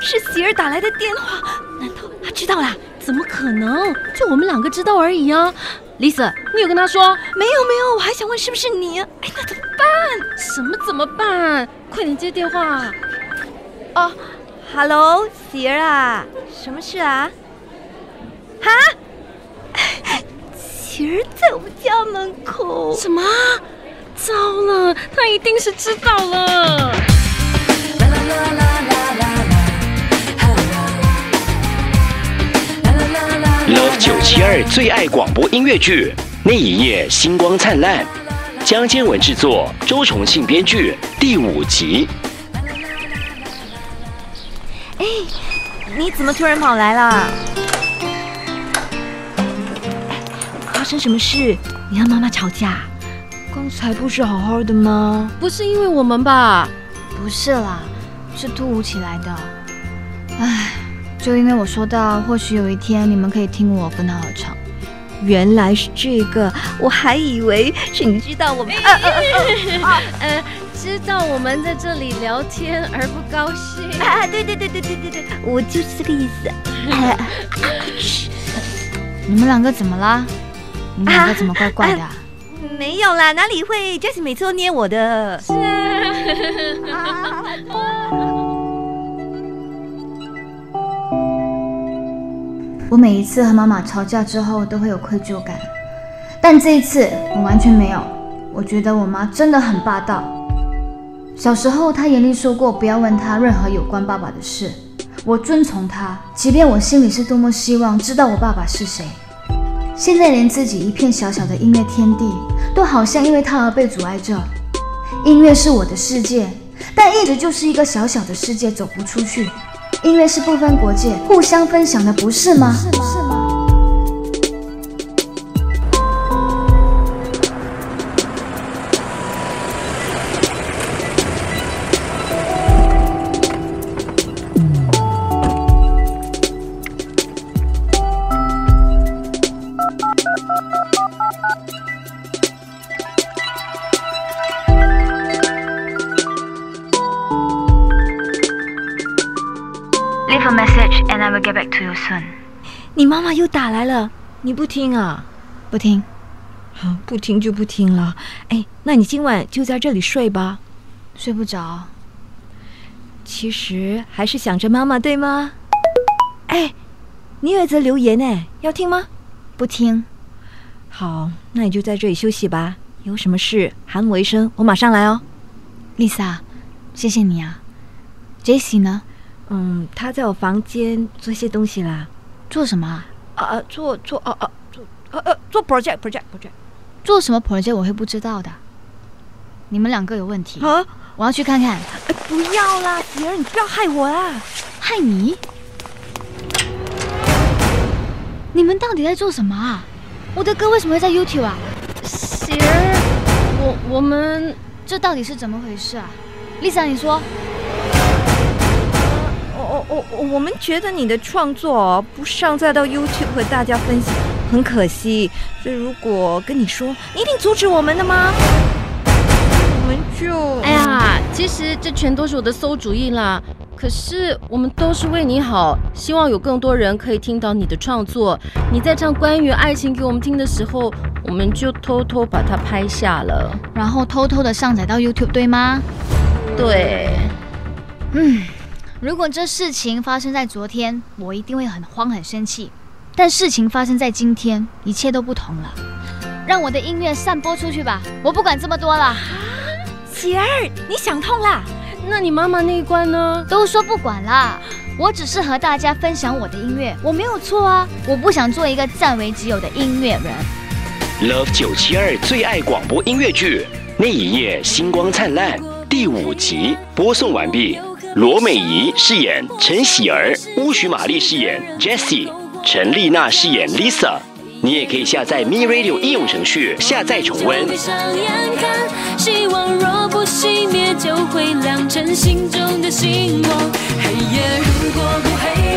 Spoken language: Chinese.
是喜儿打来的电话，难道他知道啦？怎么可能？就我们两个知道而已啊！Lisa，你有跟他说？没有没有，我还想问是不是你？哎，那怎么办？什么怎么办？快点接电话！哦，Hello，喜儿啊，什么事啊？哈？喜儿在我们家门口。什么？糟了，他一定是知道了。Love 最爱广播音乐剧，那一夜星光灿烂，江坚文制作，周重庆编剧，第五集。哎，你怎么突然跑来了？发生什么事？你和妈妈吵架？刚才不是好好的吗？不是因为我们吧？不是啦，是突如其来的。唉。就因为我说到，或许有一天你们可以听我跟他合唱，原来是这个，我还以为是你知道我们，呃，知道我们在这里聊天而不高兴啊！对对对对对对对，我就是这个意思。你们两个怎么啦？你们两个怎么怪怪的？没有啦，哪里会？Jessie 每次都捏我的。是。我每一次和妈妈吵架之后都会有愧疚感，但这一次我完全没有。我觉得我妈真的很霸道。小时候她严厉说过不要问她任何有关爸爸的事，我遵从她，即便我心里是多么希望知道我爸爸是谁。现在连自己一片小小的音乐天地都好像因为她而被阻碍着。音乐是我的世界，但一直就是一个小小的世界，走不出去。音乐是不分国界、互相分享的，不是吗？是吗你妈妈又打来了，你不听啊？不听，好，不听就不听了。哎，那你今晚就在这里睡吧。睡不着，其实还是想着妈妈，对吗？哎，你有则留言呢，要听吗？不听。好，那你就在这里休息吧。有什么事喊我一声，我马上来哦。Lisa，谢谢你啊。Jessie 呢？嗯，他在我房间做些东西啦。做什么？啊，做做啊啊，做呃呃做 project project project。做什么 project 我会不知道的。你们两个有问题啊！我要去看看。不要啦，喜儿，你不要害我啦！害你？你们到底在做什么啊？我的歌为什么会在 YouTube 啊？喜儿，我我们这到底是怎么回事啊？Lisa，你说。我我我们觉得你的创作不上载到 YouTube 和大家分享很可惜，所以如果跟你说，你一定阻止我们的吗？我们就哎呀，其实这全都是我的馊主意啦。可是我们都是为你好，希望有更多人可以听到你的创作。你在唱关于爱情给我们听的时候，我们就偷偷把它拍下了，然后偷偷的上载到 YouTube，对吗？对，嗯。如果这事情发生在昨天，我一定会很慌很生气。但事情发生在今天，一切都不同了。让我的音乐散播出去吧，我不管这么多了。喜儿，你想通了？那你妈妈那一关呢？都说不管啦。我只是和大家分享我的音乐，我没有错啊。我不想做一个占为己有的音乐人。Love 九七二最爱广播音乐剧那一夜星光灿烂第五集播送完毕。罗美仪饰演陈喜儿，巫许玛丽饰演 Jessie，陈丽娜饰演 Lisa。你也可以下载 Me Radio 应用程序下载重温。闭上眼看，希望若不熄灭，就会亮成心中的星光。黑夜如果不黑